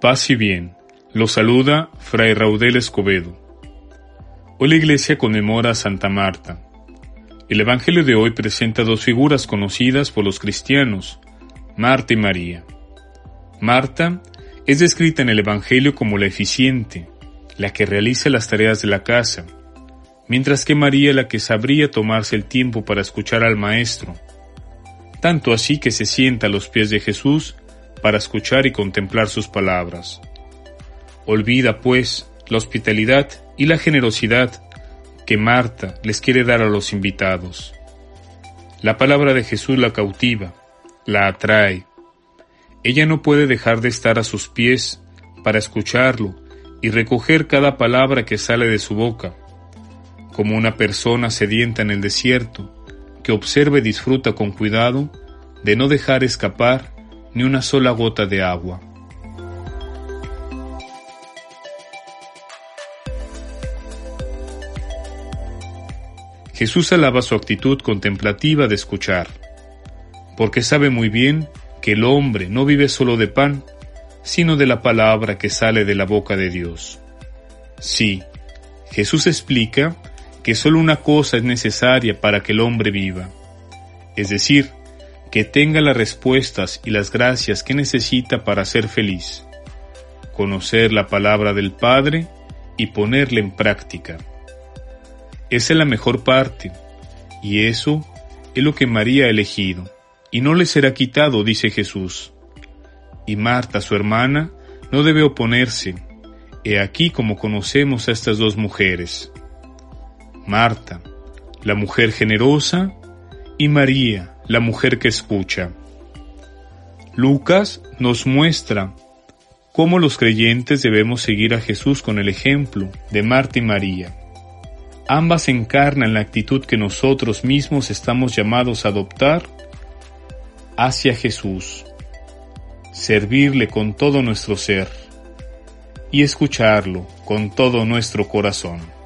Paz y bien. Lo saluda Fray Raudel Escobedo. Hoy la iglesia conmemora a Santa Marta. El Evangelio de hoy presenta dos figuras conocidas por los cristianos, Marta y María. Marta es descrita en el Evangelio como la eficiente, la que realiza las tareas de la casa, mientras que María la que sabría tomarse el tiempo para escuchar al Maestro, tanto así que se sienta a los pies de Jesús para escuchar y contemplar sus palabras. Olvida, pues, la hospitalidad y la generosidad que Marta les quiere dar a los invitados. La palabra de Jesús la cautiva, la atrae. Ella no puede dejar de estar a sus pies para escucharlo y recoger cada palabra que sale de su boca, como una persona sedienta en el desierto, que observa y disfruta con cuidado de no dejar escapar ni una sola gota de agua. Jesús alaba su actitud contemplativa de escuchar, porque sabe muy bien que el hombre no vive solo de pan, sino de la palabra que sale de la boca de Dios. Sí, Jesús explica que solo una cosa es necesaria para que el hombre viva, es decir, que tenga las respuestas y las gracias que necesita para ser feliz, conocer la palabra del Padre y ponerla en práctica. Esa es la mejor parte, y eso es lo que María ha elegido, y no le será quitado, dice Jesús. Y Marta, su hermana, no debe oponerse. He aquí como conocemos a estas dos mujeres. Marta, la mujer generosa, y María, la mujer que escucha. Lucas nos muestra cómo los creyentes debemos seguir a Jesús con el ejemplo de Marta y María. Ambas encarnan la actitud que nosotros mismos estamos llamados a adoptar hacia Jesús, servirle con todo nuestro ser y escucharlo con todo nuestro corazón.